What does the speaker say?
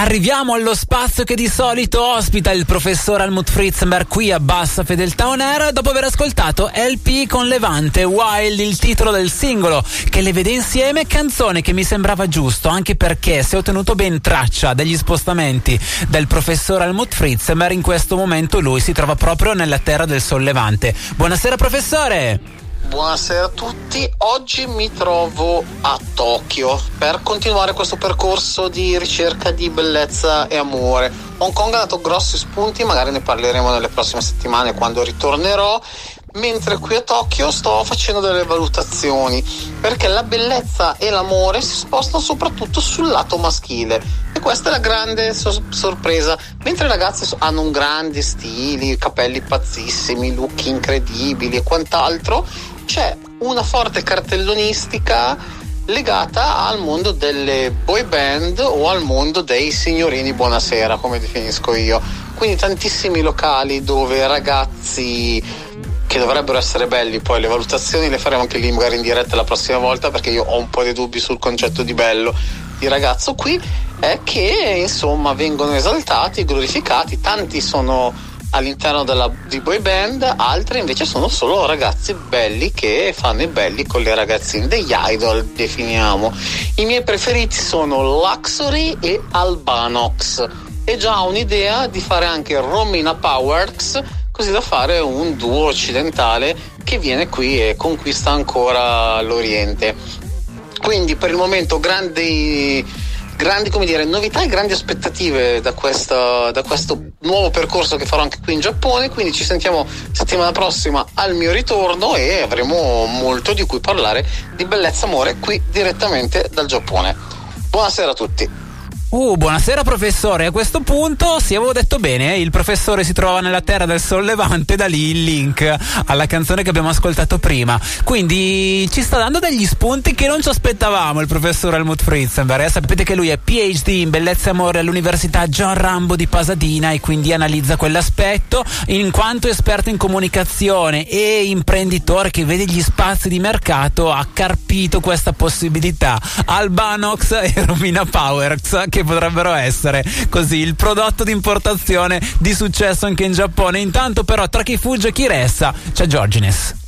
Arriviamo allo spazio che di solito ospita il professor Almut Fritzenberg qui a Bassa Fedeltà On Air dopo aver ascoltato LP con Levante Wild, il titolo del singolo che le vede insieme, canzone che mi sembrava giusto anche perché se ho tenuto ben traccia degli spostamenti del professor Almut Fritzenberg in questo momento lui si trova proprio nella terra del sollevante. Buonasera professore! Buonasera a tutti, oggi mi trovo a Tokyo per continuare questo percorso di ricerca di bellezza e amore. Hong Kong ha dato grossi spunti, magari ne parleremo nelle prossime settimane quando ritornerò, mentre qui a Tokyo sto facendo delle valutazioni perché la bellezza e l'amore si spostano soprattutto sul lato maschile e questa è la grande so- sorpresa. Mentre i ragazzi hanno un grande stile, capelli pazzissimi, look incredibili e quant'altro, c'è una forte cartellonistica legata al mondo delle boy band o al mondo dei signorini buonasera, come definisco io. Quindi tantissimi locali dove ragazzi che dovrebbero essere belli, poi le valutazioni le faremo anche lì magari in diretta la prossima volta perché io ho un po' di dubbi sul concetto di bello di ragazzo qui, è che insomma vengono esaltati, glorificati, tanti sono all'interno della, di boy band, altri invece sono solo ragazzi belli che fanno i belli con le ragazzine, degli idol definiamo. I miei preferiti sono Luxury e Albanox e già ho un'idea di fare anche Romina Powerx così da fare un duo occidentale che viene qui e conquista ancora l'Oriente. Quindi per il momento grandi grandi come dire, novità e grandi aspettative da, questa, da questo nuovo percorso che farò anche qui in Giappone. Quindi ci sentiamo settimana prossima al mio ritorno e avremo molto di cui parlare di bellezza amore qui direttamente dal Giappone. Buonasera a tutti. Uh, buonasera professore. A questo punto, se avevo detto bene, eh, il professore si trova nella terra del sollevante, da lì il link alla canzone che abbiamo ascoltato prima. Quindi ci sta dando degli spunti che non ci aspettavamo il professor Helmut Fritzenberg. Eh, sapete che lui è PhD in bellezza e amore all'Università John Rambo di Pasadena e quindi analizza quell'aspetto in quanto esperto in comunicazione e imprenditore che vede gli spazi di mercato ha carpito questa possibilità. Albanox e Romina Powerx che potrebbero essere così il prodotto di importazione di successo anche in Giappone. Intanto però tra chi fugge e chi resta c'è Georgines.